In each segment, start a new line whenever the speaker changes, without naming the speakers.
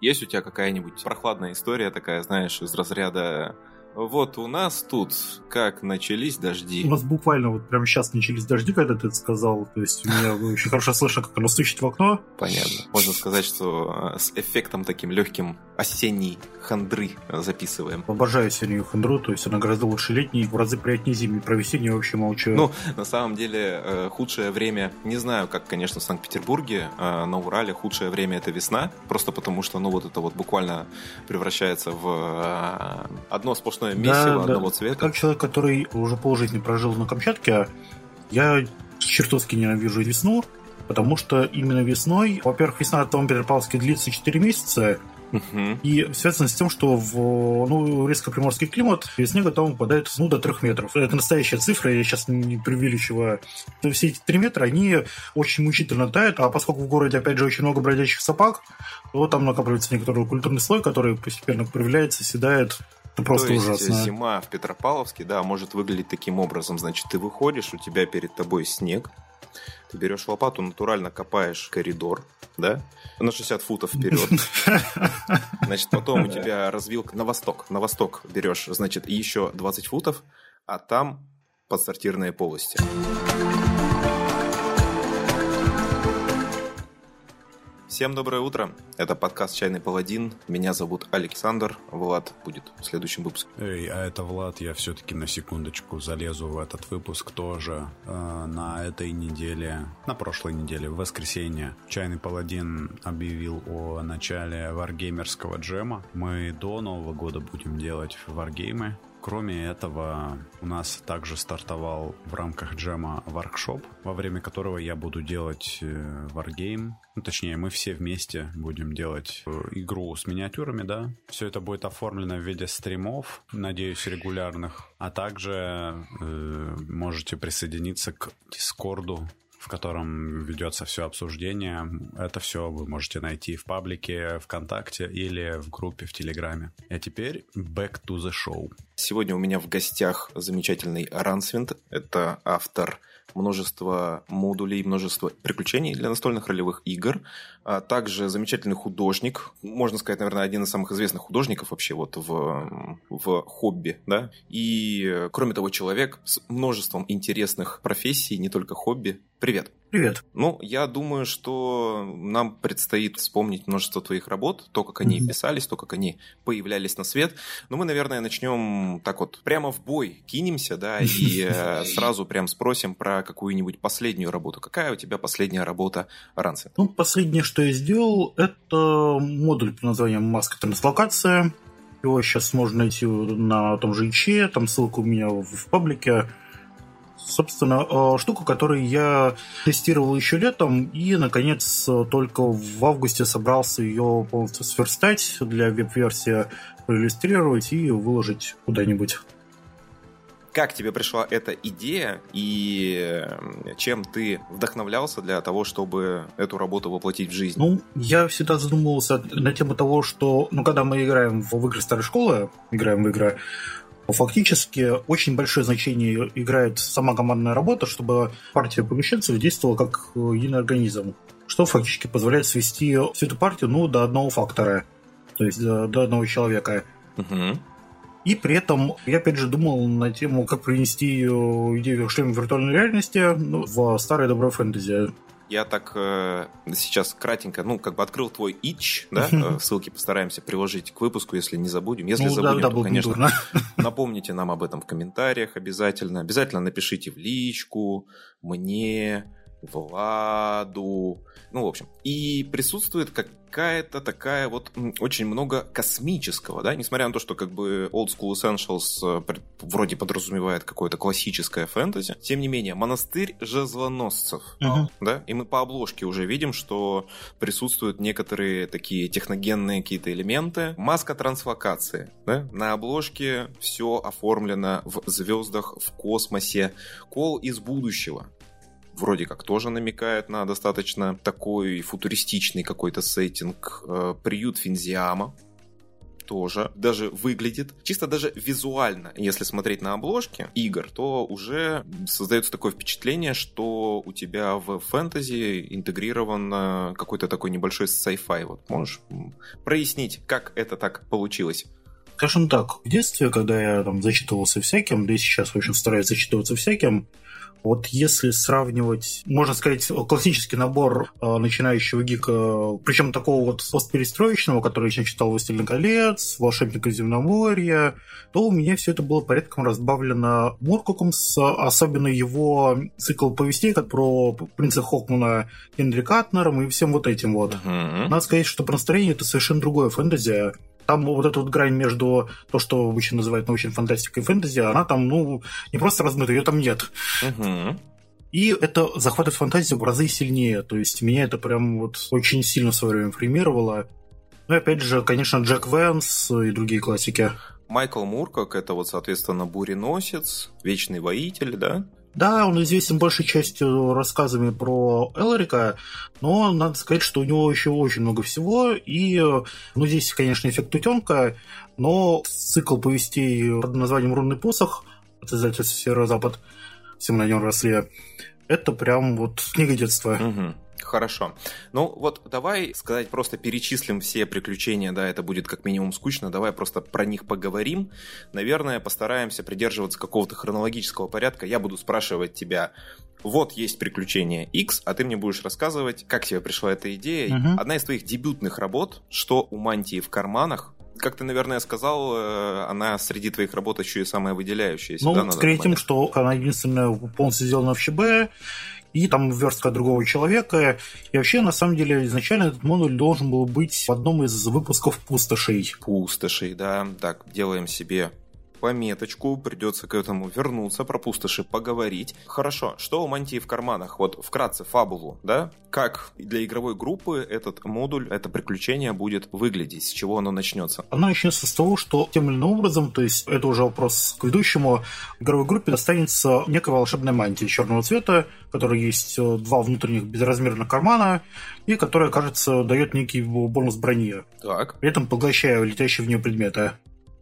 Есть у тебя какая-нибудь прохладная история такая, знаешь, из разряда вот у нас тут как начались дожди.
У нас буквально вот прямо сейчас начались дожди, когда ты это сказал. То есть у меня очень хорошо слышно, как оно стучит в окно.
Понятно. Можно сказать, что э, с эффектом таким легким осенней хандры записываем.
Обожаю осеннюю хандру, то есть она гораздо лучше летней, в разы приятнее зимней. Про весеннюю вообще молчу.
Ну, на самом деле, э, худшее время, не знаю, как, конечно, в Санкт-Петербурге, э, на Урале худшее время это весна, просто потому что, ну, вот это вот буквально превращается в одно сплошное сплошное месиво да, одного да. цвета.
Как человек, который уже полжизни прожил на Камчатке, я чертовски ненавижу весну, потому что именно весной, во-первых, весна в Петропавловске длится 4 месяца, Угу. И связано с тем, что в ну, резко-приморский климат снега там выпадает ну, до 3 метров. Это настоящая цифра, я сейчас не преувеличиваю. Все эти 3 метра, они очень мучительно тают, а поскольку в городе, опять же, очень много бродячих собак, то там накапливается некоторый культурный слой, который постепенно проявляется, седает это просто
То есть
ужасно.
зима в Петропавловске, да, может выглядеть таким образом. Значит, ты выходишь, у тебя перед тобой снег, ты берешь лопату, натурально копаешь коридор, да, на 60 футов вперед. Значит, потом у тебя развилка на восток. На восток берешь, значит, еще 20 футов, а там подсортирные полости. Всем доброе утро. Это подкаст «Чайный паладин». Меня зовут Александр. Влад будет в следующем выпуске.
Эй, а это Влад. Я все-таки на секундочку залезу в этот выпуск тоже. Э, на этой неделе, на прошлой неделе, в воскресенье, «Чайный паладин» объявил о начале варгеймерского джема. Мы до Нового года будем делать варгеймы. Кроме этого, у нас также стартовал в рамках джема воркшоп, во время которого я буду делать варгейм. Ну, точнее, мы все вместе будем делать э, игру с миниатюрами, да. Все это будет оформлено в виде стримов, надеюсь, регулярных. А также э, можете присоединиться к Дискорду в котором ведется все обсуждение. Это все вы можете найти в паблике ВКонтакте или в группе в Телеграме. А теперь back to the show.
Сегодня у меня в гостях замечательный Рансвинд. Это автор множество модулей, множество приключений для настольных ролевых игр. А также замечательный художник, можно сказать, наверное, один из самых известных художников вообще вот в, в хобби, да. И, кроме того, человек с множеством интересных профессий, не только хобби. Привет.
Привет.
Ну, я думаю, что нам предстоит вспомнить множество твоих работ, то, как они mm-hmm. писались, то, как они появлялись на свет. Но мы, наверное, начнем так вот прямо в бой кинемся, да, и э, сразу прям спросим про какую-нибудь последнюю работу. Какая у тебя последняя работа, Рансет?
Ну, последнее, что я сделал, это модуль под названием «Маска транслокация». Его сейчас можно найти на том же ИЧе, там ссылка у меня в паблике. Собственно, э, штука, которую я тестировал еще летом, и, наконец, только в августе собрался ее полностью сверстать для веб-версии, проиллюстрировать и выложить куда-нибудь.
Как тебе пришла эта идея и чем ты вдохновлялся для того, чтобы эту работу воплотить в жизнь?
Ну, я всегда задумывался на тему того, что, ну, когда мы играем в игры старой школы, играем в игры, Фактически очень большое значение играет сама командная работа, чтобы партия помещенцев действовала как единый организм, что фактически позволяет свести всю эту партию ну, до одного фактора, то есть до, до одного человека. Угу. И при этом я опять же думал на тему, как принести идею шлема виртуальной реальности ну, в старое доброе фэнтези.
Я так э, сейчас кратенько, ну, как бы открыл твой ич, да, э, ссылки постараемся приложить к выпуску, если не забудем. Если ну, забудем, да, да, то, конечно, дурно. напомните нам об этом в комментариях обязательно. Обязательно напишите в личку, мне, Владу, ну, в общем. И присутствует какая-то такая вот очень много космического, да, несмотря на то, что как бы Old School Essentials э, вроде подразумевает какое-то классическое фэнтези, тем не менее, монастырь жезлоносцев, uh-huh. да, и мы по обложке уже видим, что присутствуют некоторые такие техногенные какие-то элементы, маска транслокации, да, на обложке все оформлено в звездах, в космосе, кол из будущего, вроде как тоже намекает на достаточно такой футуристичный какой-то сеттинг. Э, приют Финзиама, тоже даже выглядит, чисто даже визуально, если смотреть на обложки игр, то уже создается такое впечатление, что у тебя в фэнтези интегрирован какой-то такой небольшой sci-fi. Вот можешь прояснить, как это так получилось?
Скажем так, в детстве, когда я там зачитывался всяким, да и сейчас очень стараюсь зачитываться всяким, вот если сравнивать, можно сказать, классический набор э, начинающего гика, причем такого вот постперестроечного, который я читал «Властелин колец», «Волшебника земноморья», то у меня все это было порядком разбавлено Муркуком, с, особенно его цикл повестей как про принца Хокмана Генри Катнером и всем вот этим вот. Uh-huh. Надо сказать, что по настроению это совершенно другое фэнтези там вот эта вот грань между то, что обычно называют научной фантастикой и фэнтези, она там, ну, не просто размыта, ее там нет. Угу. И это захватывает фантазию в разы сильнее. То есть меня это прям вот очень сильно в свое время примировало. Ну и опять же, конечно, Джек Вэнс и другие классики.
Майкл Мур, как это вот, соответственно, Буреносец, Вечный Воитель, да?
Да, он известен большей частью рассказами про Элрика, но надо сказать, что у него еще очень много всего, и ну, здесь, конечно, эффект утенка, но цикл повестей под названием «Рунный посох» от издательства «Северо-Запад», все мы на нем росли, это прям вот книга детства.
Угу. Хорошо. Ну вот давай сказать, просто перечислим все приключения, да, это будет как минимум скучно, давай просто про них поговорим. Наверное, постараемся придерживаться какого-то хронологического порядка. Я буду спрашивать тебя, вот есть приключение X, а ты мне будешь рассказывать, как тебе пришла эта идея. Угу. Одна из твоих дебютных работ, что у мантии в карманах, как ты, наверное, сказал, э, она среди твоих работ еще и самая выделяющаяся.
Ну, да, скорее тем, что она единственная полностью сделана в ЧБ, и там верстка другого человека. И вообще, на самом деле, изначально этот модуль должен был быть в одном из выпусков пустошей.
Пустошей, да. Так, делаем себе пометочку, придется к этому вернуться, про пустоши поговорить. Хорошо, что у мантии в карманах? Вот вкратце фабулу, да? Как для игровой группы этот модуль, это приключение будет выглядеть? С чего оно начнется?
Оно начнется с того, что тем или иным образом, то есть это уже вопрос к ведущему, игровой группе достанется некая волшебная мантия черного цвета, в которой есть э, два внутренних безразмерных кармана, и которая, кажется, дает некий бонус брони. Так. При этом поглощая летящие в нее предметы.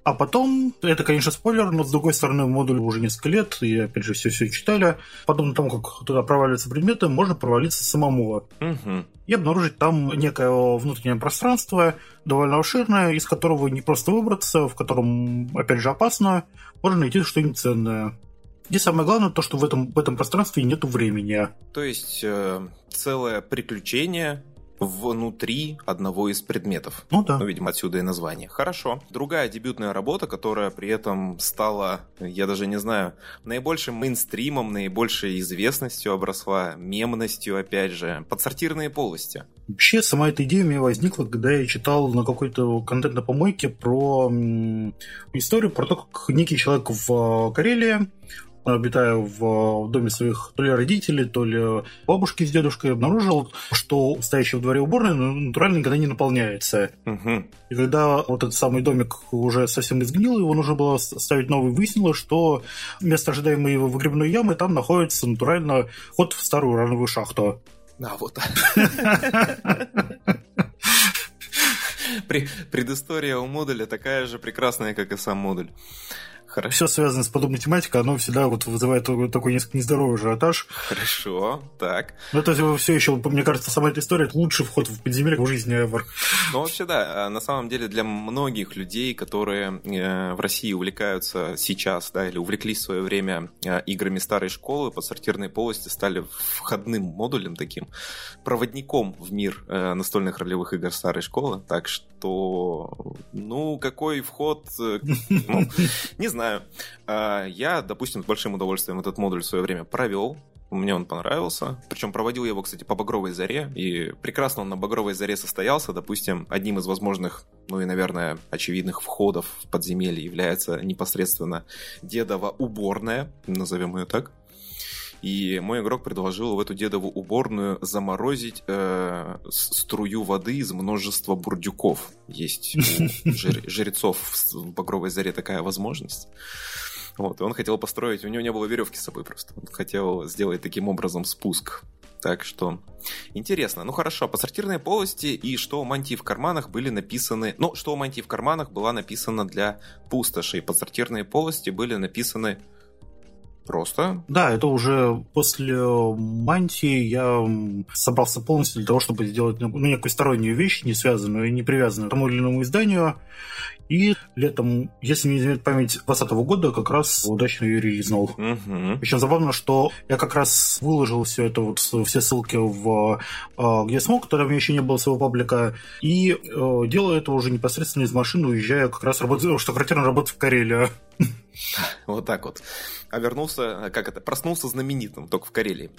А потом, это, конечно, спойлер, но с другой стороны, модуль уже несколько лет, и опять же все все читали. Подобно тому, как туда проваливаются предметы, можно провалиться самому. Угу. И обнаружить там некое внутреннее пространство, довольно обширное, из которого не просто выбраться, в котором, опять же, опасно, можно найти что-нибудь ценное. И самое главное, то, что в этом, в этом пространстве нет времени.
То есть э, целое приключение внутри одного из предметов.
Ну да.
Ну, видимо, отсюда и название. Хорошо. Другая дебютная работа, которая при этом стала, я даже не знаю, наибольшим мейнстримом, наибольшей известностью обросла, мемностью, опять же, подсортирные полости.
Вообще, сама эта идея у меня возникла, когда я читал на какой-то контент на помойке про историю про то, как некий человек в Карелии обитая в доме своих то ли родителей, то ли бабушки с дедушкой, обнаружил, что стоящий в дворе уборной натурально никогда не наполняется. Угу. И когда вот этот самый домик уже совсем изгнил, его нужно было ставить новый, выяснилось, что вместо ожидаемой его выгребной ямы там находится натурально ход в старую урановую шахту.
А, вот. Предыстория у модуля такая же прекрасная, как и сам модуль.
Хорошо. Все связано с подобной тематикой, оно всегда вот вызывает такой несколько нездоровый ажиотаж.
Хорошо, так.
Ну, это все еще, мне кажется, сама эта история – это лучший вход в подземелье в жизни ever.
Ну, вообще, да. А на самом деле, для многих людей, которые э, в России увлекаются сейчас, да, или увлеклись в свое время э, играми старой школы, подсортирные полости стали входным модулем таким, проводником в мир э, настольных ролевых игр старой школы. Так что, ну, какой вход, ну, не знаю знаю. А, я, допустим, с большим удовольствием этот модуль в свое время провел. Мне он понравился. Причем проводил я его, кстати, по Багровой заре. И прекрасно он на Багровой заре состоялся. Допустим, одним из возможных, ну и, наверное, очевидных входов в подземелье является непосредственно дедова уборная, назовем ее так. И мой игрок предложил в эту дедову уборную заморозить э, струю воды из множества бурдюков. Есть у жрецов в Багровой заре такая возможность. Вот, и он хотел построить, у него не было веревки с собой просто. Он хотел сделать таким образом спуск Так что интересно. Ну хорошо, по сортирной полости и что у мантии в карманах были написаны... Ну, что у мантии в карманах была написана для пустоши. По сортирной полости были написаны Просто?
Да, это уже после мантии я собрался полностью для того, чтобы сделать ну, некую стороннюю вещь, не связанную и не привязанную к тому или иному изданию. И летом, если не изменяет память 2020 года, как раз удачно ее релизнул. Угу. Причем забавно, что я как раз выложил все это, вот, все ссылки в а, где смог, тогда у меня еще не было своего паблика, и э, делаю это уже непосредственно из машины, уезжая как раз работать, что характерно работать в Карелию.
Вот так вот. А вернулся, как это, проснулся знаменитым, только в Карелии.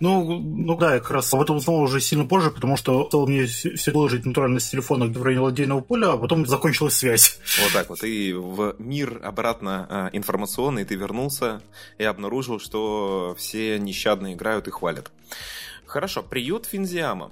Ну, ну да, я как раз об этом узнал уже сильно позже, потому что стал мне все выложить натурально с телефона в районе ладейного поля, а потом закончилась связь.
Вот так вот. И в мир обратно э, информационный ты вернулся и обнаружил, что все нещадно играют и хвалят. Хорошо, приют Финзиама.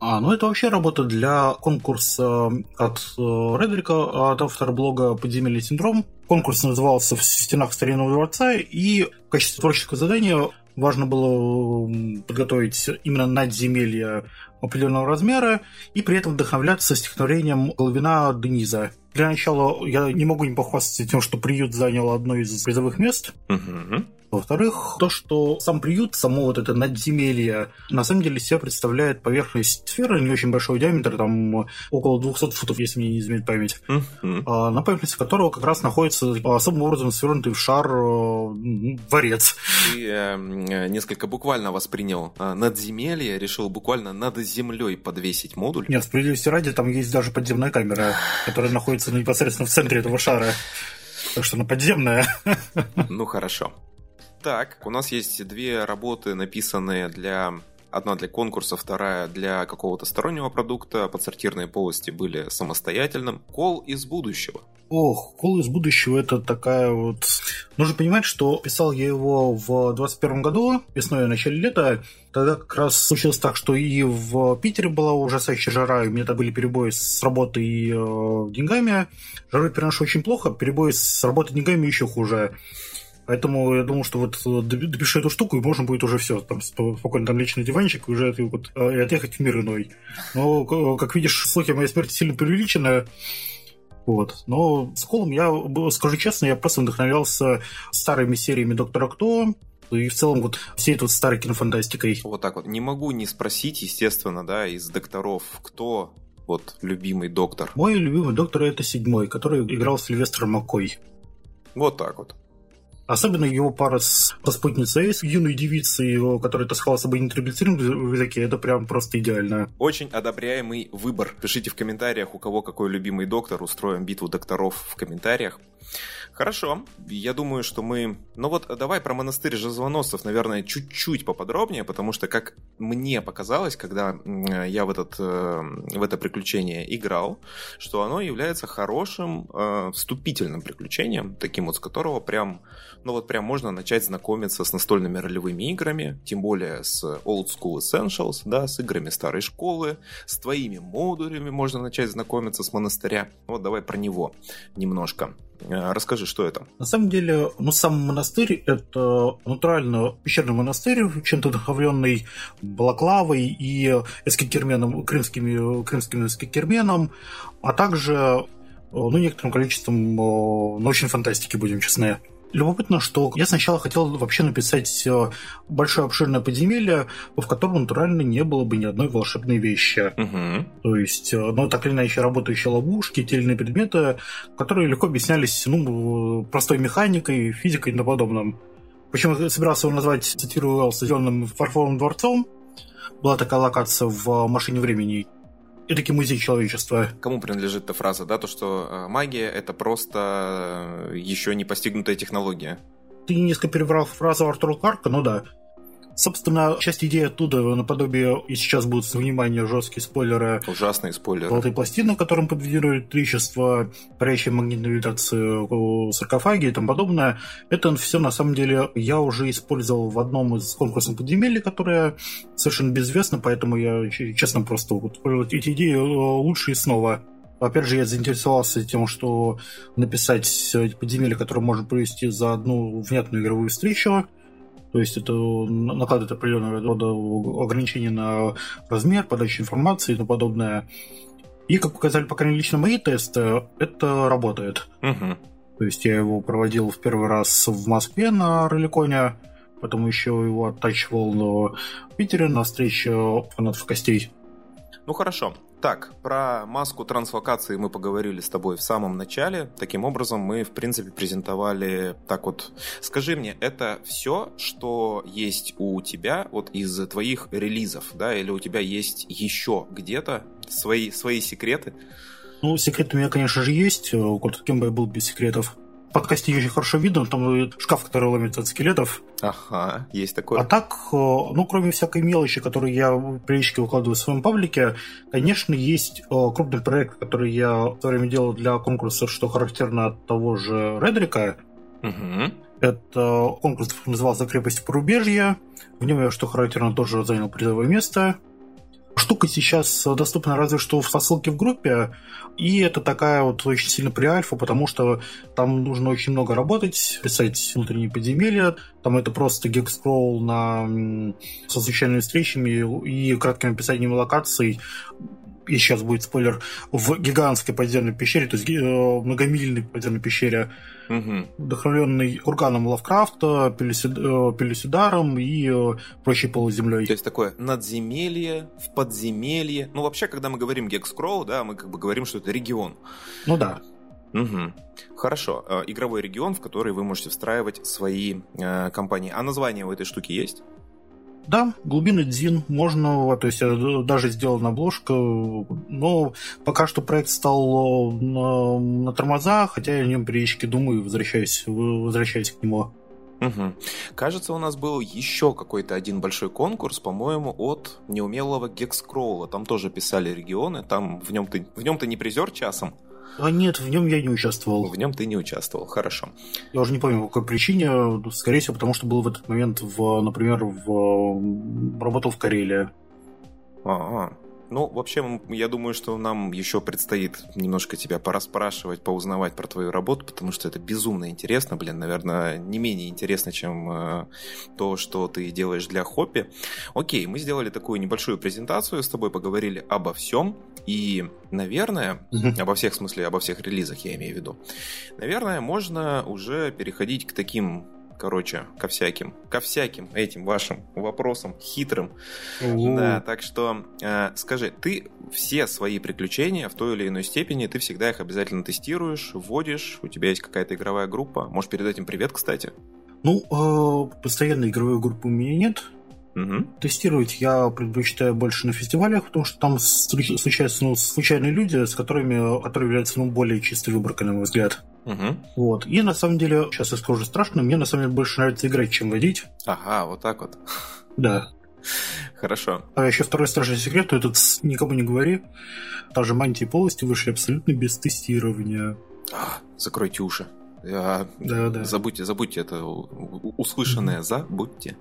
А, ну это вообще работа для конкурса от э, Редрика, от автора блога «Подземелье синдром». Конкурс назывался «В стенах старинного дворца», и в качестве творческого задания важно было подготовить именно надземелье определенного размера и при этом вдохновляться стихотворением Головина Дениза. Для начала я не могу не похвастаться тем, что приют занял одно из призовых мест. Угу. Во-вторых, то, что сам приют, само вот это надземелье, на самом деле себя представляет поверхность сферы не очень большого диаметра, там около 200 футов, если мне не изменит память, mm-hmm. на поверхности которого как раз находится особым образом свернутый в шар э, дворец.
Ты э, несколько буквально воспринял э, надземелье, решил буквально над землей подвесить модуль.
Нет, справедливости ради, там есть даже подземная камера, которая находится непосредственно в центре этого шара. Так что она подземная.
Ну хорошо. Так, у нас есть две работы, написанные для Одна для конкурса, вторая для какого-то стороннего продукта. Подсортирные полости были самостоятельным. Кол из будущего.
Ох, Кол из будущего это такая вот... Нужно понимать, что писал я его в 21 году, весной начале лета. Тогда как раз случилось так, что и в Питере была ужасающая жара, и у меня там были перебои с работой и э, деньгами. Жару переношу очень плохо, перебои с работой и деньгами еще хуже. Поэтому я думал, что вот э, допишу эту штуку, и можно будет уже все, там, спокойно там на диванчик и уже вот, э, и отъехать в мир иной. Но, как видишь, слухи моей смерти сильно преувеличены. Вот. Но с Холлом я, скажу честно, я просто вдохновлялся старыми сериями Доктора Кто, и в целом вот всей тут старой кинофантастикой.
Вот так вот. Не могу не спросить, естественно, да, из докторов, кто вот любимый доктор?
Мой любимый доктор это седьмой, который играл Сильвестр Маккой.
Вот так вот.
Особенно его пара с, со спутницей с юной девицей, которая таскала с собой нейтрализированный в языке, это прям просто идеально.
Очень одобряемый выбор. Пишите в комментариях, у кого какой любимый доктор. Устроим битву докторов в комментариях. Хорошо, я думаю, что мы... Ну вот давай про монастырь Жезвоносцев, наверное, чуть-чуть поподробнее, потому что, как мне показалось, когда я в, этот, э, в это приключение играл, что оно является хорошим э, вступительным приключением, таким вот, с которого прям, ну вот прям можно начать знакомиться с настольными ролевыми играми, тем более с Old School Essentials, да, с играми старой школы, с твоими модулями можно начать знакомиться с монастыря. Вот давай про него немножко. Э, расскажи, что это?
На самом деле, ну, сам монастырь — это натурально пещерный монастырь, чем-то вдохновленный балаклавой и эскикерменом, крымскими, крымским эскикерменом, а также ну, некоторым количеством научной фантастики, будем честны. Любопытно, что я сначала хотел вообще написать э, большое обширное подземелье, в котором натурально не было бы ни одной волшебной вещи. Угу. То есть, ну, так или иначе, работающие ловушки, те или иные предметы, которые легко объяснялись, ну, простой механикой, физикой и тому подобным. Почему я собирался его назвать, цитирую Уэллса, «Зеленым фарфоровым дворцом». Была такая локация в «Машине времени» эдакий музей человечества.
Кому принадлежит эта фраза, да, то, что э, магия — это просто э, еще не постигнутая технология?
Ты несколько перебрал фразу Артура Кларка, ну да. Собственно, часть идеи оттуда, наподобие, и сейчас будут с внимания жесткие спойлеры.
Ужасные спойлеры.
Золотой пластины, которым подведено электричество, парящая магнитная вибрация саркофаги и тому подобное. Это все, на самом деле, я уже использовал в одном из конкурсов подземелья, которое совершенно безвестно, поэтому я, честно, просто вот, эти идеи э, лучше и снова. Опять же, я заинтересовался тем, что написать подземелье, которое можно провести за одну внятную игровую встречу. То есть это накладывает определенного рода ограничения на размер, подачу информации и тому подобное. И, как показали, по крайней мере, лично мои тесты, это работает. Угу. То есть я его проводил в первый раз в Москве на роликоне, потом еще его оттачивал в Питере на встрече фанатов костей.
Ну хорошо. Так, про маску трансфокации мы поговорили с тобой в самом начале. Таким образом, мы, в принципе, презентовали так вот. Скажи мне, это все, что есть у тебя вот из твоих релизов, да, или у тебя есть еще где-то свои, свои секреты?
Ну, секреты у меня, конечно же, есть. Кем бы я был без секретов подкасте очень хорошо видно, там шкаф, который ломится от скелетов.
Ага, есть такое.
А так, э, ну, кроме всякой мелочи, которую я периодически выкладываю в своем паблике, конечно, есть э, крупный проект, который я в свое время делал для конкурса, что характерно от того же Редрика. Угу. Это конкурс назывался «Крепость порубежья». В нем я, что характерно, тоже занял призовое место. Штука сейчас доступна разве что в ссылке в группе, и это такая вот очень сильно при альфа, потому что там нужно очень много работать, писать внутренние подземелья, там это просто гекскролл на, со случайными встречами и кратким описанием локаций, и сейчас будет спойлер, в гигантской подземной пещере, то есть э, многомильной подземной пещере, угу. вдохновленный курганом Лавкрафта, Пелесидаром и э, прочей полуземлей.
То есть такое надземелье в подземелье. Ну, вообще, когда мы говорим Гекскролл, да, мы как бы говорим, что это регион.
Ну да.
Угу. Хорошо. Э, игровой регион, в который вы можете встраивать свои э, компании. А название у этой штуки есть?
Да, глубины Дзин можно, то есть э, даже сделана обложка, но пока что проект стал э, на, на тормоза, хотя я о нем периодически думаю, возвращаюсь, возвращаюсь к нему.
Угу. Кажется, у нас был еще какой-то один большой конкурс, по-моему, от неумелого гекскролла. Там тоже писали регионы, там в нем ты, в нем ты не призер часом?
А нет, в нем я не участвовал.
В нем ты не участвовал, хорошо.
Я уже не помню, по какой причине. Скорее всего, потому что был в этот момент, в, например, в, работал в Карелии.
А, -а. Ну, вообще, я думаю, что нам еще предстоит немножко тебя пораспрашивать, поузнавать про твою работу, потому что это безумно интересно, блин, наверное, не менее интересно, чем э, то, что ты делаешь для хобби. Окей, мы сделали такую небольшую презентацию, с тобой поговорили обо всем, и, наверное, mm-hmm. обо всех, в смысле, обо всех релизах я имею в виду, наверное, можно уже переходить к таким короче, ко всяким, ко всяким этим вашим вопросам хитрым. У-у-у. Да, так что э, скажи, ты все свои приключения в той или иной степени, ты всегда их обязательно тестируешь, вводишь, у тебя есть какая-то игровая группа. Можешь передать им привет, кстати.
Ну, э, постоянной игровой группы у меня нет. Угу. Тестировать я предпочитаю больше на фестивалях, потому что там случаются ну, случайные люди, с которыми, которые являются ну, более чистой выборкой, на мой взгляд. Угу. Вот. И на самом деле, сейчас я скажу страшно, мне на самом деле больше нравится играть, чем водить.
Ага, вот так вот.
Да.
Хорошо.
А еще второй страшный секрет, то этот никому не говори. Та же мантии полости вышли абсолютно без тестирования.
А, закройте уши. Я... Да, да. Забудьте, забудьте это услышанное, забудьте.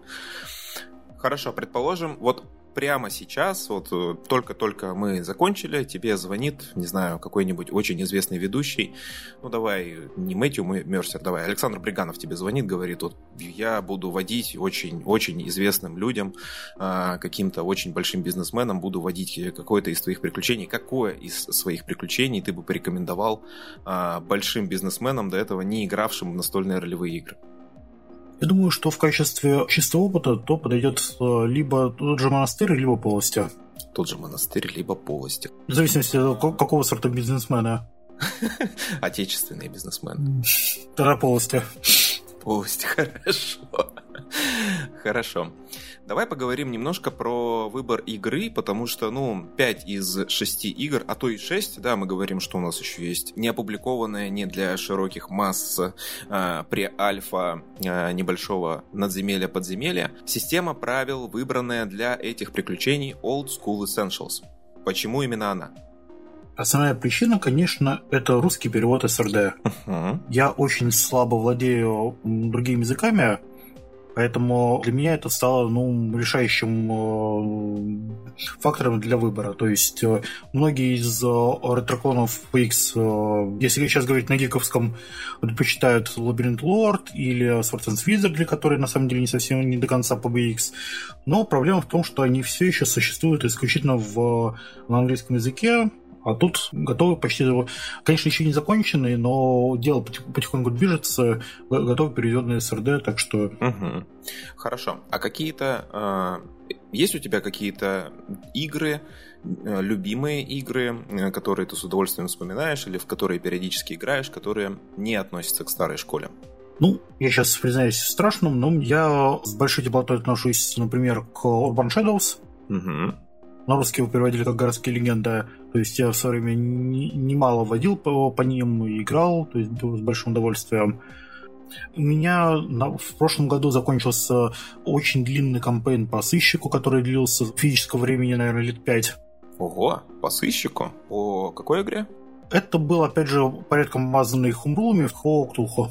Хорошо, предположим, вот прямо сейчас, вот э, только-только мы закончили, тебе звонит, не знаю, какой-нибудь очень известный ведущий, ну давай, не Мэтью Мерсер, давай, Александр Бриганов тебе звонит, говорит, вот я буду водить очень-очень известным людям, а, каким-то очень большим бизнесменам, буду водить какое-то из твоих приключений. Какое из своих приключений ты бы порекомендовал а, большим бизнесменам, до этого не игравшим в настольные ролевые игры?
Я думаю, что в качестве чистого опыта то подойдет э, либо тот же монастырь, либо полости.
Тот же монастырь, либо полости.
В зависимости от какого сорта бизнесмена.
Отечественный бизнесмен.
Тогда полости.
Полости, хорошо. Хорошо. Давай поговорим немножко про выбор игры, потому что, ну, 5 из 6 игр, а то и 6, да, мы говорим, что у нас еще есть не опубликованная, не для широких масс а, альфа а, небольшого надземелья-подземелья, система правил, выбранная для этих приключений Old School Essentials. Почему именно она?
Основная причина, конечно, это русский перевод СРД. Uh-huh. Я очень слабо владею другими языками, Поэтому для меня это стало ну, решающим э, фактором для выбора. То есть э, многие из э, ретроклонов PX, если сейчас говорить на гиковском, предпочитают Labyrinth Lord или Swords and Wizardry, которые на самом деле не совсем не до конца по BX. Но проблема в том, что они все еще существуют исключительно в, на английском языке, а тут готовы почти, конечно, еще не законченные, но дело потихоньку движется, готовы переведенные СРД, так что...
Угу. Хорошо. А какие-то... Э, есть у тебя какие-то игры, э, любимые игры, э, которые ты с удовольствием вспоминаешь или в которые периодически играешь, которые не относятся к старой школе?
Ну, я сейчас признаюсь в страшном, но я с большой теплотой отношусь, например, к Urban Shadows. Угу. На русский его переводили как «Городские легенды». То есть я в свое время немало водил по, по ним и играл, то есть с большим удовольствием. У меня в прошлом году закончился очень длинный кампейн по сыщику, который длился физического времени, наверное, лет пять.
Ого, по сыщику? По какой игре?
Это был, опять же, порядком мазанный хумрулами в Хоуктулху.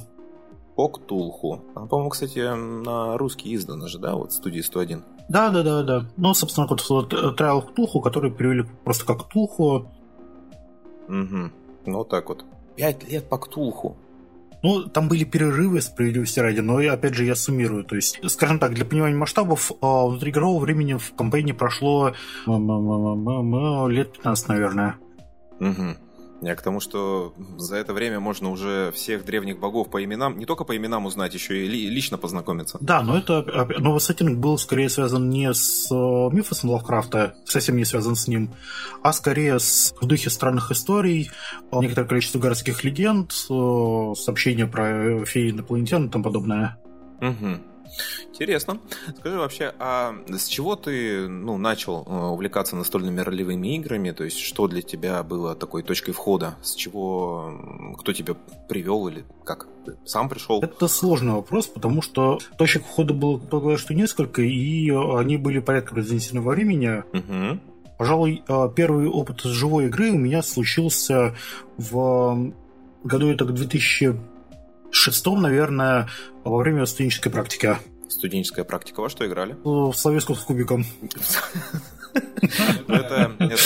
Октулху. Она, по-моему, кстати, на русский издана же, да, вот студии 101.
Да, да, да, да. Ну, собственно, вот, вот Trial Ктулху, который перевели просто как Ктулху.
Угу. Ну, так вот. Пять лет по Ктулху.
Ну, там были перерывы, справедливости ради, но, опять же, я суммирую. То есть, скажем так, для понимания масштабов, а, внутриигрового времени в компании прошло лет 15, наверное.
Угу. Я к тому, что за это время можно уже всех древних богов по именам, не только по именам узнать, еще и лично познакомиться.
Да, но это, но сеттинг был скорее связан не с э, мифосом Лавкрафта, совсем не связан с ним, а скорее с, в духе странных историй, э, некоторое количество городских легенд, э, сообщения про феи инопланетян и тому подобное.
Угу. Интересно. Скажи вообще, а с чего ты ну, начал э, увлекаться настольными ролевыми играми? То есть, что для тебя было такой точкой входа? С чего, кто тебя привел или как? Ты сам пришел?
Это сложный вопрос, потому что точек входа было, полагаю, что несколько, и они были порядка разнесены во времени. Угу. Пожалуй, э, первый опыт живой игры у меня случился в году это 2000 шестом, наверное, во время студенческой практики.
Студенческая практика. Во что играли?
В словеску с кубиком.
Это, это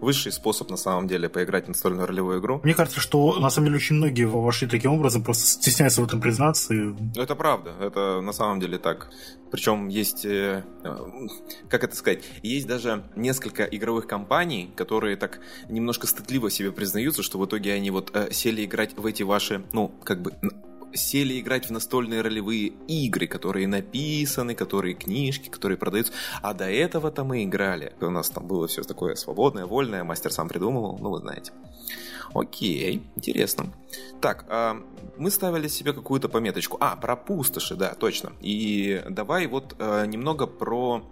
высший способ, на самом деле, поиграть в настольную ролевую игру.
Мне кажется, что, на самом деле, очень многие вошли таким образом, просто стесняются в этом признаться.
Это правда. Это на самом деле так. Причем есть, э, как это сказать, есть даже несколько игровых компаний, которые так немножко стыдливо себе признаются, что в итоге они вот э, сели играть в эти ваши, ну, как бы сели играть в настольные ролевые игры, которые написаны, которые книжки, которые продаются. А до этого-то мы играли. У нас там было все такое свободное, вольное, мастер сам придумывал, ну вы знаете. Окей, интересно. Так, а мы ставили себе какую-то пометочку. А, про пустоши, да, точно. И давай вот а, немного про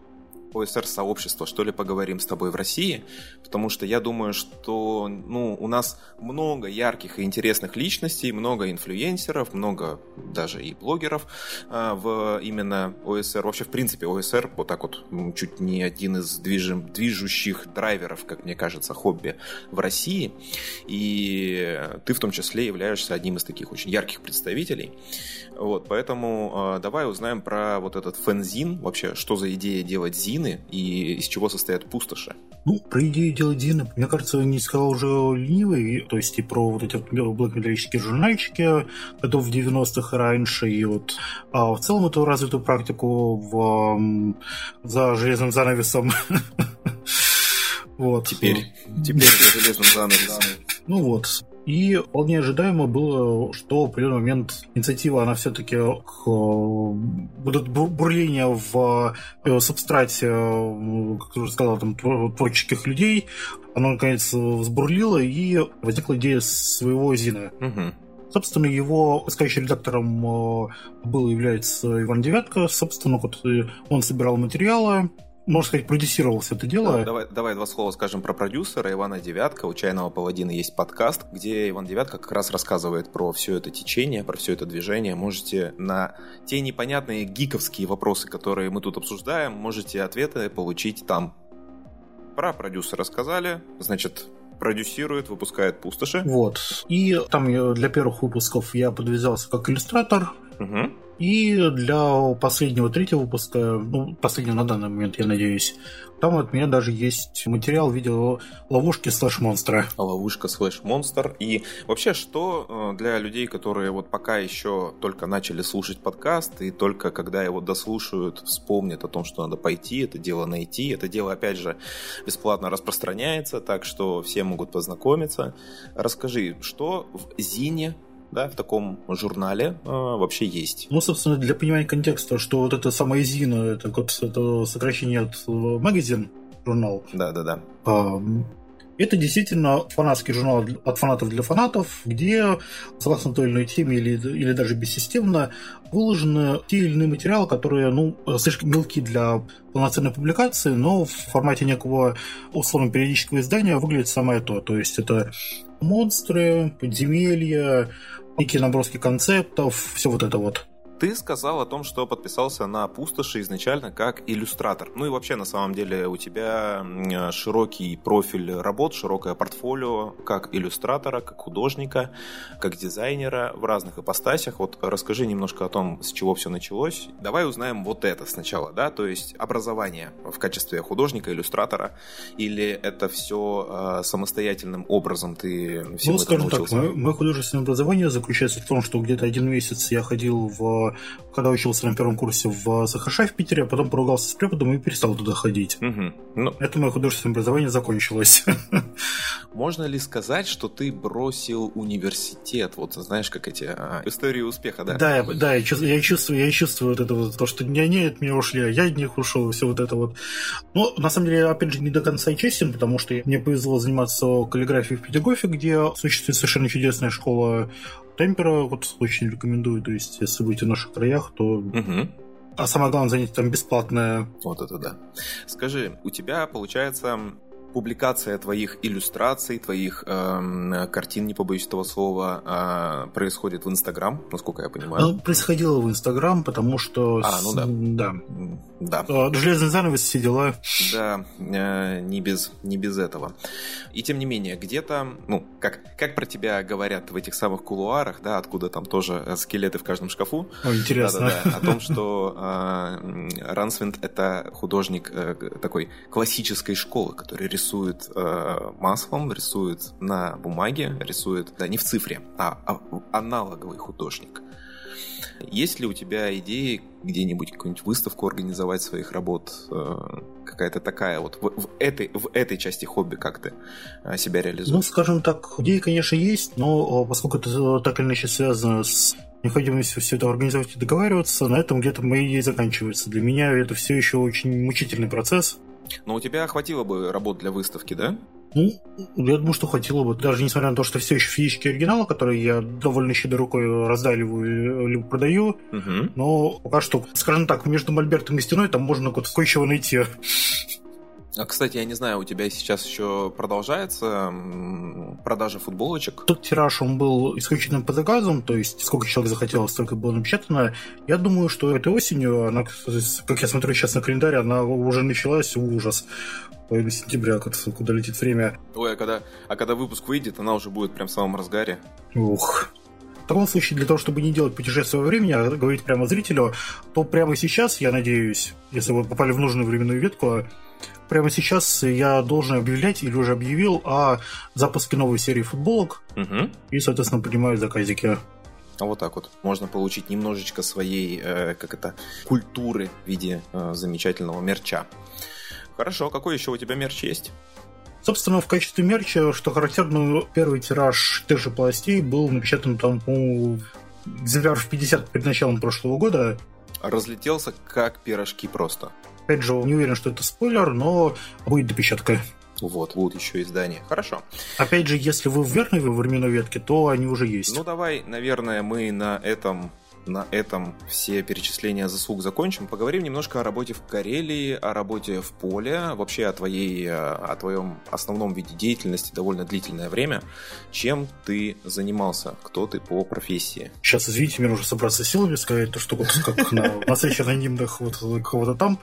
ОСР-сообщества, что ли, поговорим с тобой в России, потому что я думаю, что ну, у нас много ярких и интересных личностей, много инфлюенсеров, много даже и блогеров э, в именно ОСР. Вообще, в принципе, ОСР вот так вот чуть не один из движим, движущих драйверов, как мне кажется, хобби в России. И ты в том числе являешься одним из таких очень ярких представителей. Вот, поэтому э, давай узнаем про вот этот фэнзин, вообще, что за идея делать зины и из чего состоят пустоши.
Ну, про идею делать зины, мне кажется, не сказал уже ленивый, то есть и про вот эти вот блэк-металлические журнальчики, это в 90-х и раньше, и вот а в целом эту развитую практику в, за железным занавесом
Вот. Теперь. Теперь за железным занавесом.
Ну вот. И вполне ожидаемо было, что в определенный момент инициатива, она все-таки к будут бурления в э, субстрате, э, как я уже сказал, там, творческих людей, оно, наконец, взбурлило, и возникла идея своего Зина. Угу. Собственно, его пускающим редактором э, был является Иван Девятка. Собственно, вот он собирал материалы, можно сказать, продюсировал все это дело.
Да, давай, давай два слова скажем про продюсера Ивана Девятка. У «Чайного паладина» есть подкаст, где Иван Девятка как раз рассказывает про все это течение, про все это движение. Можете на те непонятные гиковские вопросы, которые мы тут обсуждаем, можете ответы получить там. Про продюсера рассказали, значит, продюсирует, выпускает пустоши.
Вот. И там для первых выпусков я подвязался как иллюстратор, Угу. И для последнего третьего выпуска, ну, последнего на данный момент, я надеюсь, там от меня даже есть материал в виде ловушки слэш-монстра.
Ловушка слэш-монстр. И вообще, что э, для людей, которые вот пока еще только начали слушать подкаст, и только когда его дослушают, вспомнят о том, что надо пойти, это дело найти. Это дело, опять же, бесплатно распространяется, так что все могут познакомиться. Расскажи, что в Зине да, в таком журнале э, вообще есть.
Ну, собственно, для понимания контекста, что вот это самое Зина, это, это сокращение от магазин, журнал.
Да, да, да.
Это действительно фанатский журнал от фанатов для фанатов, где, согласно той или иной теме или, или даже бессистемно, выложены те или иные материалы, которые ну, слишком мелки для полноценной публикации, но в формате некого условно периодического издания выглядит самое то. То есть это монстры, подземелья, некие наброски концептов, все вот это вот.
Ты сказал о том, что подписался на Пустоши изначально как иллюстратор. Ну и вообще, на самом деле, у тебя широкий профиль работ, широкое портфолио как иллюстратора, как художника, как дизайнера в разных ипостасях. Вот расскажи немножко о том, с чего все началось. Давай узнаем вот это сначала, да, то есть образование в качестве художника, иллюстратора, или это все э, самостоятельным образом ты всему
ну, скажем так, мое художественное образование заключается в том, что где-то один месяц я ходил в когда учился на первом курсе в СХШ в Питере, а потом поругался с преподом и перестал туда ходить. Угу. Ну, Это мое художественное образование закончилось.
Можно ли сказать, что ты бросил университет? Вот знаешь, как эти а, истории успеха, да?
Да, да, я чувствую, я чувствую, я чувствую вот это вот, то, что не они от меня ушли, а я от них ушел, все вот это вот. Но на самом деле, опять же, не до конца честен, потому что мне повезло заниматься каллиграфией в Петергофе, где существует совершенно чудесная школа темпера вот очень рекомендую. То есть, если будете в наших краях, то угу. А самое главное, занятие там бесплатное.
Вот это да. Скажи, у тебя, получается, публикация твоих иллюстраций, твоих э, картин, не побоюсь этого слова, э, происходит в Инстаграм, насколько я понимаю. Ну,
происходило в Инстаграм, потому что...
А, ну да.
Да.
да.
А, железный занавес, все дела.
Да, э, не, без, не без этого. И тем не менее, где-то, ну, как, как про тебя говорят в этих самых кулуарах, да, откуда там тоже скелеты в каждом шкафу.
О, интересно.
Да-да-да, о том, что э, Рансвинд это художник э, такой классической школы, который рисует э, маслом, рисует на бумаге, рисует, да, не в цифре, а, а аналоговый художник. Есть ли у тебя идеи где-нибудь какую-нибудь выставку организовать своих работ? Э, какая-то такая вот в, в, этой, в этой части хобби как ты э, себя реализуешь?
Ну, скажем так, идеи, конечно, есть, но поскольку это так или иначе связано с необходимостью все это организовать и договариваться, на этом где-то мои идеи заканчиваются. Для меня это все еще очень мучительный процесс.
Но у тебя хватило бы работ для выставки, да?
Ну, я думаю, что хватило бы. Даже несмотря на то, что все еще физические оригиналы, которые я довольно щедрой рукой раздаливаю либо продаю, угу. но пока что, скажем так, между Мольбертом и Стеной там можно кое-чего найти.
А, кстати, я не знаю, у тебя сейчас еще продолжается продажа футболочек?
Тот тираж, он был исключительно по заказам, то есть сколько человек захотелось, столько было напечатано. Я думаю, что этой осенью, она, как я смотрю сейчас на календарь, она уже началась, ужас. Половина сентября, куда летит время.
Ой, а когда, а когда выпуск выйдет, она уже будет прям в самом разгаре.
Ух. В таком случае, для того, чтобы не делать путешествие во времени, а говорить прямо зрителю, то прямо сейчас, я надеюсь, если вы попали в нужную временную ветку, прямо сейчас я должен объявлять или уже объявил о запуске новой серии футболок угу. и, соответственно, принимаю заказики.
А вот так вот можно получить немножечко своей, э, как это, культуры в виде э, замечательного мерча. Хорошо, какой еще у тебя мерч есть?
Собственно, в качестве мерча, что характерно, первый тираж тех же пластей был напечатан там, по-моему, экземпляров 50 перед началом прошлого года.
Разлетелся как пирожки просто.
Опять же, не уверен, что это спойлер, но будет допечатка.
Вот, будут еще издания. Хорошо.
Опять же, если вы в верной временной ветке, то они уже есть.
Ну, давай, наверное, мы на этом на этом все перечисления заслуг закончим. Поговорим немножко о работе в Карелии, о работе в поле, вообще о, твоей, о твоем основном виде деятельности довольно длительное время. Чем ты занимался? Кто ты по профессии?
Сейчас, извините, мне нужно собраться силами, сказать то, что вот как на настоящих анонимных вот кого-то там.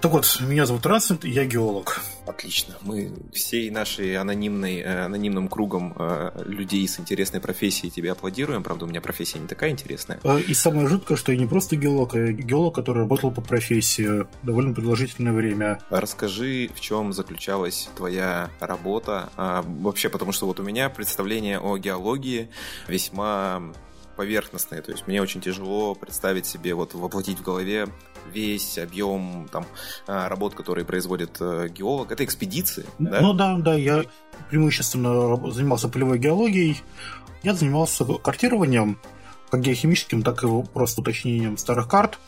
Так вот, меня зовут Рансент, я геолог.
Отлично. Мы всей нашей анонимной, э, анонимным кругом э, людей с интересной профессией тебе аплодируем. Правда, у меня профессия не такая интересная.
Э, и самое жуткое, что я не просто геолог, а геолог, который работал по профессии довольно продолжительное время.
Расскажи, в чем заключалась твоя работа? А, вообще, потому что вот у меня представление о геологии весьма поверхностные. То есть мне очень тяжело представить себе, вот воплотить в голове весь объем там, а, работ, которые производит э, геолог. Это экспедиции,
да? Ну да, да, я преимущественно занимался полевой геологией. Я занимался картированием, как геохимическим, так и просто уточнением старых карт.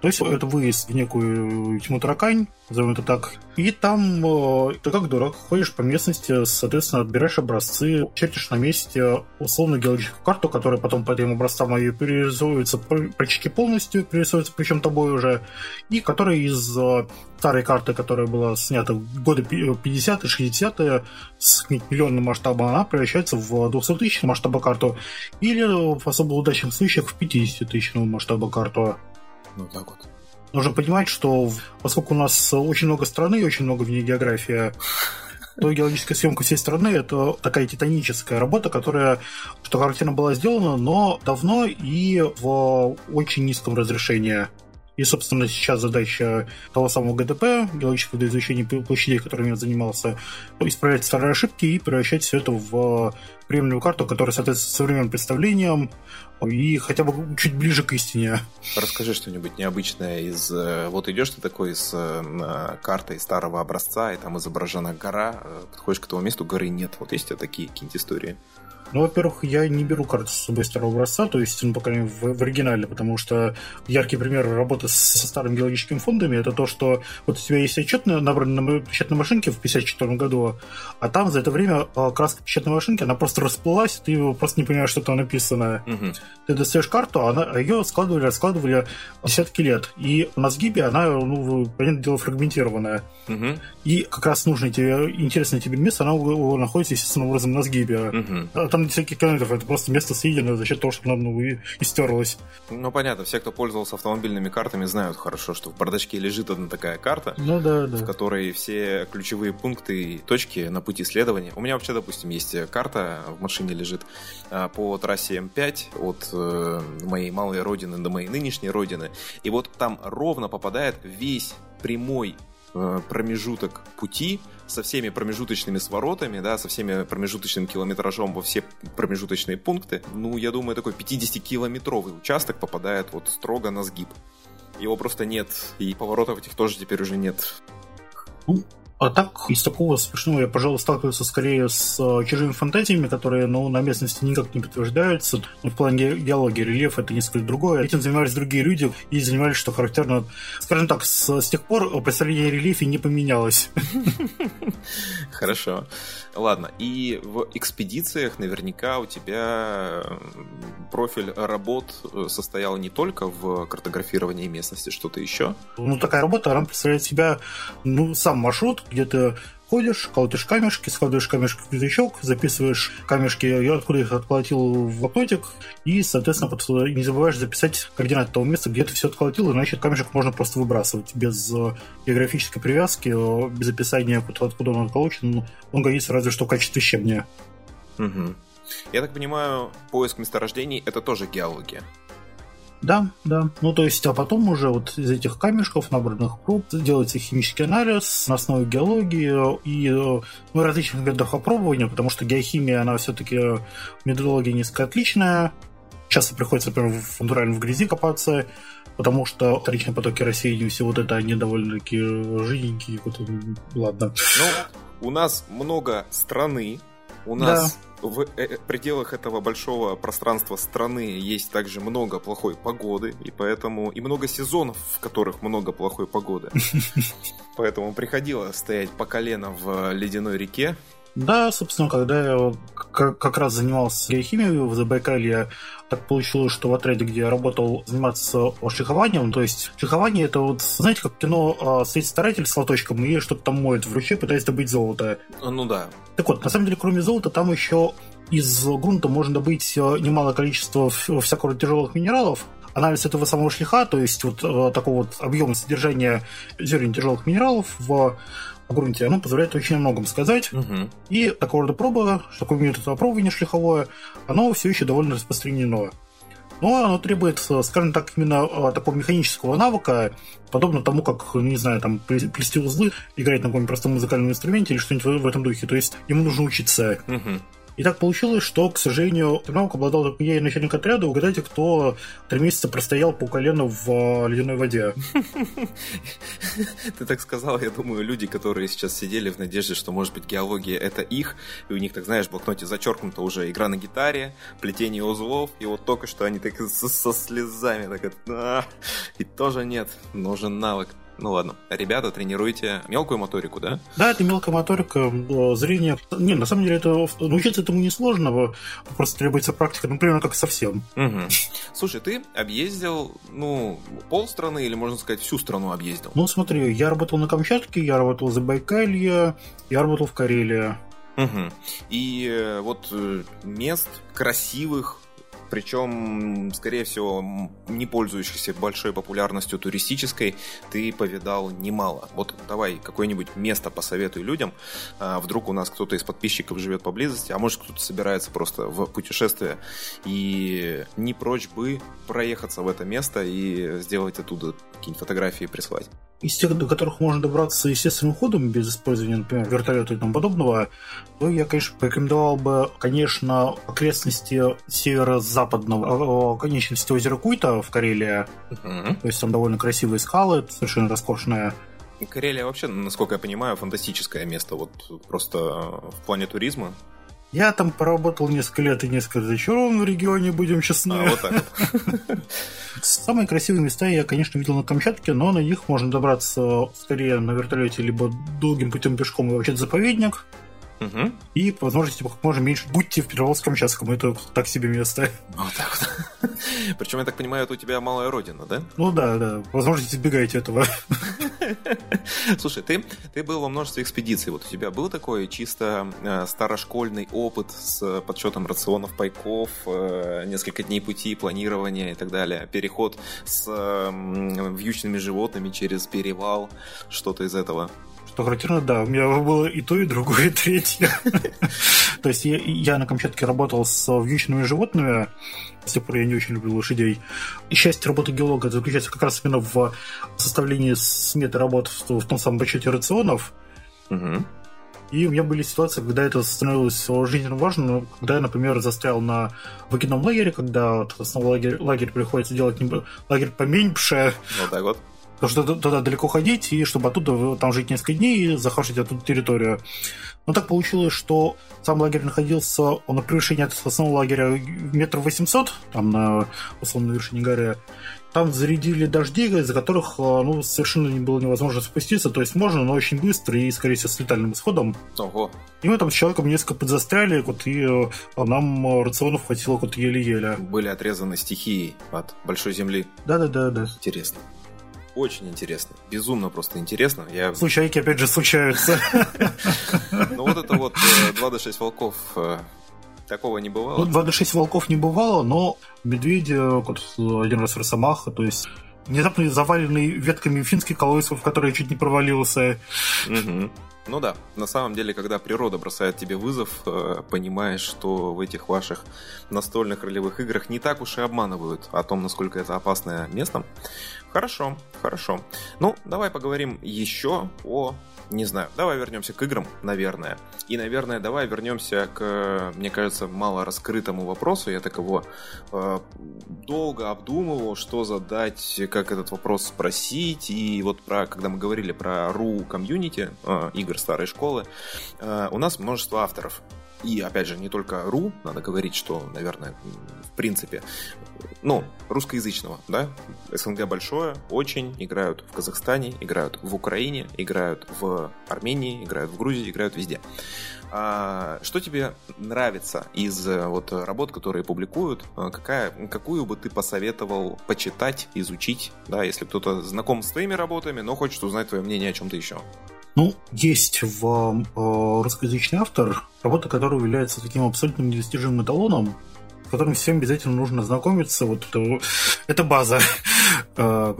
То есть это выезд в некую тьму таракань, назовем это так. И там э, ты как дурак ходишь по местности, соответственно, отбираешь образцы, чертишь на месте условно геологическую карту, которая потом по этим образцам и перерисовывается почти полностью, перерисовывается причем тобой уже, и которая из э, старой карты, которая была снята в годы 50-е, 60-е, с миллионным масштабом, она превращается в 200 тысяч масштаба карту, или в особо удачных случаях в 50 тысяч масштаба карту.
Ну так вот.
Нужно понимать, что поскольку у нас очень много страны и очень много в ней географии, то геологическая съемка всей страны – это такая титаническая работа, которая, что характерно, была сделана, но давно и в очень низком разрешении. И, собственно, сейчас задача того самого ГДП, геологического изучения площадей, которым я занимался, исправлять старые ошибки и превращать все это в приемлемую карту, которая соответствует современным представлениям и хотя бы чуть ближе к истине.
Расскажи что-нибудь необычное из... Э, вот идешь ты такой с э, картой старого образца, и там изображена гора, э, подходишь к этому месту, горы нет. Вот есть у тебя такие какие-нибудь истории?
Ну, во-первых, я не беру карту с собой старого образца, то есть, ну, по крайней мере, в, в оригинале, потому что яркий пример работы со старыми геологическими фондами это то, что вот у тебя есть отчет, набранный на печатной машинке в 1954 году, а там за это время а, краска печатной машинки, она просто расплылась, ты просто не понимаешь, что там написано. Угу. Ты достаешь карту, а она, а ее складывали, раскладывали десятки лет. И на сгибе она, ну, понятное дело, фрагментированная. Угу. И как раз нужное тебе, интересное тебе место, она находится, естественным образом, на сгибе. Угу там всяких километров, это просто место съедено за счет того, что нам ну, и, и стерлось.
Ну, понятно, все, кто пользовался автомобильными картами, знают хорошо, что в бардачке лежит одна такая карта,
ну, да, да.
в которой все ключевые пункты и точки на пути исследования. У меня вообще, допустим, есть карта в машине лежит а, по трассе М5 от э, моей малой родины до моей нынешней родины. И вот там ровно попадает весь прямой промежуток пути со всеми промежуточными своротами, да, со всеми промежуточным километражом во все промежуточные пункты, ну, я думаю, такой 50-километровый участок попадает вот строго на сгиб. Его просто нет, и поворотов этих тоже теперь уже нет.
Ну, а так, из такого смешного я, пожалуй, сталкивался скорее с э, чужими фантазиями, которые, ну, на местности никак не подтверждаются. Но в плане геологии, рельеф это несколько другое. Этим занимались другие люди и занимались, что характерно. Скажем так, с, с тех пор представление о рельефе не поменялось.
Хорошо. Ладно, и в экспедициях наверняка у тебя профиль работ э, состоял не только в картографировании местности, что-то еще?
Ну, такая работа, она представляет себя, ну, сам маршрут, где ты ходишь, колотишь камешки, складываешь камешки в крючок, записываешь камешки, откуда их отколотил в блокнотик, и, соответственно, не забываешь записать координаты того места, где ты все отколотил, иначе камешек можно просто выбрасывать без э, географической привязки, э, без описания, откуда он отколочен. Он годится разве что в качестве щебня.
Угу. Я так понимаю, поиск месторождений — это тоже геология.
Да, да. Ну, то есть, а потом уже вот из этих камешков, набранных проб, делается химический анализ на основе геологии и ну, различных методов опробования, потому что геохимия, она все-таки методология несколько отличная. Часто приходится, например, в натурально в грязи копаться, потому что вторичные потоки рассеяния, все вот это, они довольно-таки жиденькие. Вот, ладно.
Ну, у нас много страны, у нас да в э, э, пределах этого большого пространства страны есть также много плохой погоды, и поэтому и много сезонов, в которых много плохой погоды. Поэтому приходилось стоять по колено в ледяной реке.
Да, собственно, когда я как раз занимался геохимией в Забайкалье, так получилось, что в отряде, где я работал, заниматься шлихованием. То есть шлихование это вот, знаете, как кино а, стоит старатель с лоточком и что-то там моет в ручье, пытаясь добыть золото.
Ну да.
Так вот, на самом деле, кроме золота, там еще из грунта можно добыть э, немалое количество всякого тяжелых минералов, анализ этого самого шлиха, то есть вот э, такого вот объема содержания зерен тяжелых минералов в грунте, оно позволяет очень многом сказать. Угу. И такого рода проба, такой метод опробования шлиховое, оно все еще довольно распространено. Но оно требует, скажем так, именно э, такого механического навыка, подобно тому, как, не знаю, там, плести узлы, играть на каком-нибудь простом музыкальном инструменте или что-нибудь в этом духе. То есть ему нужно учиться. Угу. И так получилось, что, к сожалению, Тернаук обладал только и начальник отряда. Угадайте, кто три месяца простоял по колено в а, ледяной воде.
Ты так сказал, я думаю, люди, которые сейчас сидели в надежде, что, может быть, геология — это их, и у них, так знаешь, в блокноте зачеркнута уже игра на гитаре, плетение узлов, и вот только что они так со, слезами, так это... И тоже нет, нужен навык. Ну ладно. Ребята, тренируйте мелкую моторику, да?
Да, это мелкая моторика, зрение. Не, на самом деле, это научиться этому несложно, просто требуется практика, ну, примерно как совсем.
Угу. Слушай, ты объездил, ну, полстраны или, можно сказать, всю страну объездил?
Ну, смотри, я работал на Камчатке, я работал в Забайкалье, я работал в Карелии.
Угу. И э, вот э, мест красивых, причем, скорее всего, не пользующихся большой популярностью туристической, ты повидал немало. Вот давай какое-нибудь место посоветуй людям. А, вдруг у нас кто-то из подписчиков живет поблизости, а может кто-то собирается просто в путешествие и не прочь бы проехаться в это место и сделать оттуда какие-нибудь фотографии прислать
из тех, до которых можно добраться естественным ходом, без использования, например, вертолета и тому подобного, то я, конечно, порекомендовал бы, конечно, окрестности северо-западного, оконечности озера Куйта в Карелии. Угу. То есть там довольно красивые скалы, совершенно роскошная
Карелия вообще, насколько я понимаю, фантастическое место, вот просто в плане туризма.
Я там поработал несколько лет и несколько разочарован в регионе, будем честны. А, вот так вот. Самые красивые места я, конечно, видел на Камчатке, но на них можно добраться скорее на вертолете, либо долгим путем пешком, и вообще заповедник. Угу. И по возможности как можно меньше будьте в Петропавловск-Камчатском. Это так себе место.
Вот так вот. Причем, я так понимаю, это у тебя малая родина, да?
Ну да, да. Возможно, избегайте этого.
Слушай, ты, ты был во множестве экспедиций. Вот у тебя был такой чисто э, старошкольный опыт с подсчетом рационов пайков, э, несколько дней пути, планирования и так далее, переход с э, вьючными животными через перевал, что-то из этого?
Что характерно, да, у меня было и то, и другое, и третье. То есть я на Камчатке работал с вьючными животными, с тех пор я не очень люблю лошадей. И счастье работы геолога заключается как раз именно в составлении сметы работ в том самом подсчете рационов. И у меня были ситуации, когда это становилось жизненно важно, когда я, например, застрял на выкидном лагере, когда основной лагерь, лагерь приходится делать лагерь поменьше.
Вот так вот.
Потому что туда далеко ходить, и чтобы оттуда там жить несколько дней и захватить эту территорию. Но так получилось, что сам лагерь находился на превышении от основного лагеря метров восемьсот, там на условно вершине горы. Там зарядили дожди, из-за которых ну, совершенно не было невозможно спуститься. То есть можно, но очень быстро и, скорее всего, с летальным исходом.
Ого.
И мы там с человеком несколько подзастряли, вот, и нам рационов хватило вот еле-еле.
Были отрезаны стихией от большой земли.
Да-да-да. да.
Интересно очень интересно. Безумно просто интересно. Я...
Случайки, опять же, случаются.
Ну вот это вот 2 до 6 волков э, Такого не бывало?
Ну, 2 до 6 волков не бывало, но медведи, вот, один раз росомаха, то есть внезапно заваленный ветками финский колодец, в который я чуть не провалился.
Угу. Ну да, на самом деле, когда природа бросает тебе вызов, э, понимаешь, что в этих ваших настольных ролевых играх не так уж и обманывают о том, насколько это опасное место. Хорошо, хорошо. Ну, давай поговорим еще о не знаю, давай вернемся к играм, наверное. И, наверное, давай вернемся к, мне кажется, мало раскрытому вопросу. Я так его э, долго обдумывал, что задать, как этот вопрос спросить. И вот про, когда мы говорили про RU комьюнити, э, игр старой школы, э, у нас множество авторов. И, опять же, не только РУ, надо говорить, что, наверное, в принципе, ну, русскоязычного, да, СНГ большое, очень, играют в Казахстане, играют в Украине, играют в Армении, играют в Грузии, играют везде. А, что тебе нравится из э, вот работ, которые публикуют? А, какая, какую бы ты посоветовал почитать, изучить, да, если кто-то знаком с твоими работами, но хочет узнать твое мнение о чем-то еще?
Ну, есть в э, русскоязычный автор, работа которого является таким абсолютно недостижимым эталоном. С которым всем обязательно нужно знакомиться. Вот это, это база. Э,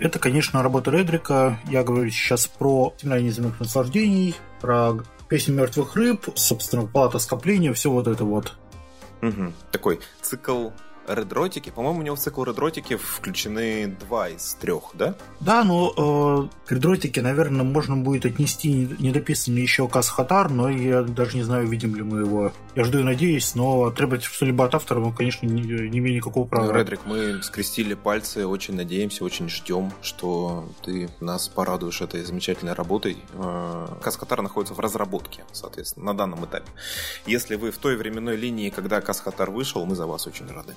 это, конечно, работа Редрика. Я говорю сейчас про «Темная неземных наслаждений», про «Песню мертвых рыб», собственно, «Палата скопления», все вот это вот.
Угу. Такой цикл редротики. По-моему, у него в цикл редротики включены два из трех, да?
Да, но э, к редротике, наверное, можно будет отнести недописанный еще Касхатар, но я даже не знаю, видим ли мы его. Я жду и надеюсь, но требовать что-либо от автора мы, конечно, не, не имеем никакого права. Ну,
Редрик, мы скрестили пальцы, очень надеемся, очень ждем, что ты нас порадуешь этой замечательной работой. Э, Касхатар находится в разработке, соответственно, на данном этапе. Если вы в той временной линии, когда Касхатар вышел, мы за вас очень рады.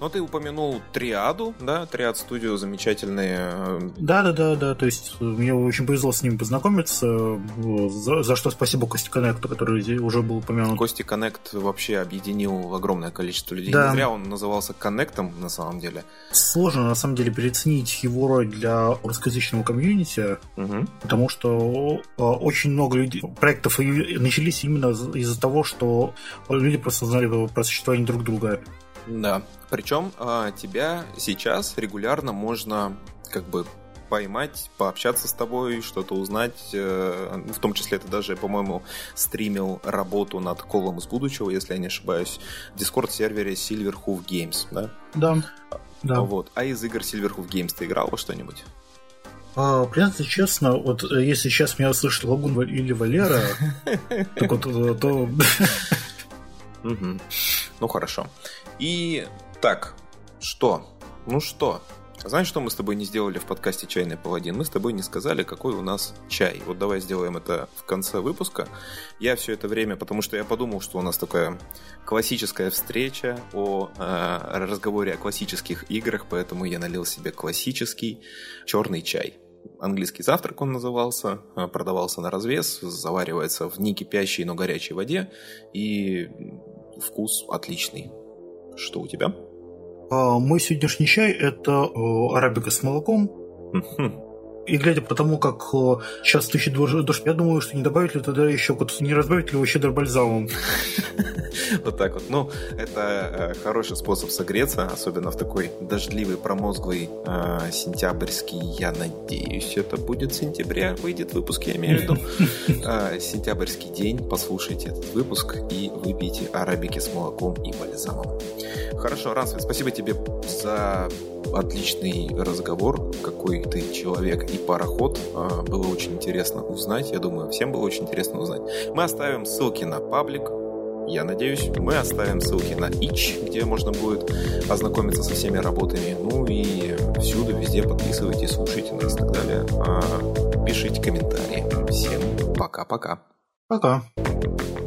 Но ты упомянул Триаду, да, Триад студию замечательные. Э,
да, да, да, да. То есть э, мне очень повезло с ними познакомиться. За, за что спасибо Кости Коннекту, который уже был упомянут.
Кости Коннект вообще объединил огромное количество людей. Да. Не зря он назывался Коннектом на самом деле.
Сложно на самом деле переоценить его роль для русскоязычного комьюнити, угу. потому что э, очень много людей, проектов начались именно из-за того, что люди просто знали про существование друг друга.
Да. Причем а, тебя сейчас регулярно можно как бы поймать, пообщаться с тобой, что-то узнать. Э, в том числе ты даже, по-моему, стримил работу над Колом из будущего, если я не ошибаюсь, в Discord-сервере Silverhoof Games, да?
Да.
да. Вот. А из игр Silverhoof Games ты играл во что-нибудь?
А, признаться честно, вот э, если сейчас меня услышит Лагун или Валера, так вот, э, то...
Ну хорошо. И так, что? Ну что? Знаешь, что мы с тобой не сделали в подкасте «Чайный паладин»? Мы с тобой не сказали, какой у нас чай. Вот давай сделаем это в конце выпуска. Я все это время, потому что я подумал, что у нас такая классическая встреча о э, разговоре о классических играх, поэтому я налил себе классический черный чай. Английский завтрак он назывался, э, продавался на развес, заваривается в не кипящей, но горячей воде, и вкус отличный. Что у тебя?
А, мой сегодняшний чай – это арабика с молоком. И глядя по тому, как сейчас тысячи дождь, я думаю, что не добавить ли тогда еще, не разбавить ли его щедро бальзамом.
Вот так вот. Ну, это э, хороший способ согреться, особенно в такой дождливый, промозглый э, сентябрьский, я надеюсь, это будет сентября, выйдет выпуск, я имею в виду. Э, сентябрьский день, послушайте этот выпуск и выпейте арабики с молоком и бальзамом. Хорошо, Рансвин, спасибо тебе за отличный разговор, какой ты человек и пароход. А, было очень интересно узнать, я думаю, всем было очень интересно узнать. Мы оставим ссылки на паблик, я надеюсь, мы оставим ссылки на Ич, где можно будет ознакомиться со всеми работами. Ну и всюду, везде подписывайтесь, слушайте нас и так далее. А, пишите комментарии. Всем пока-пока.
Пока. -пока. пока.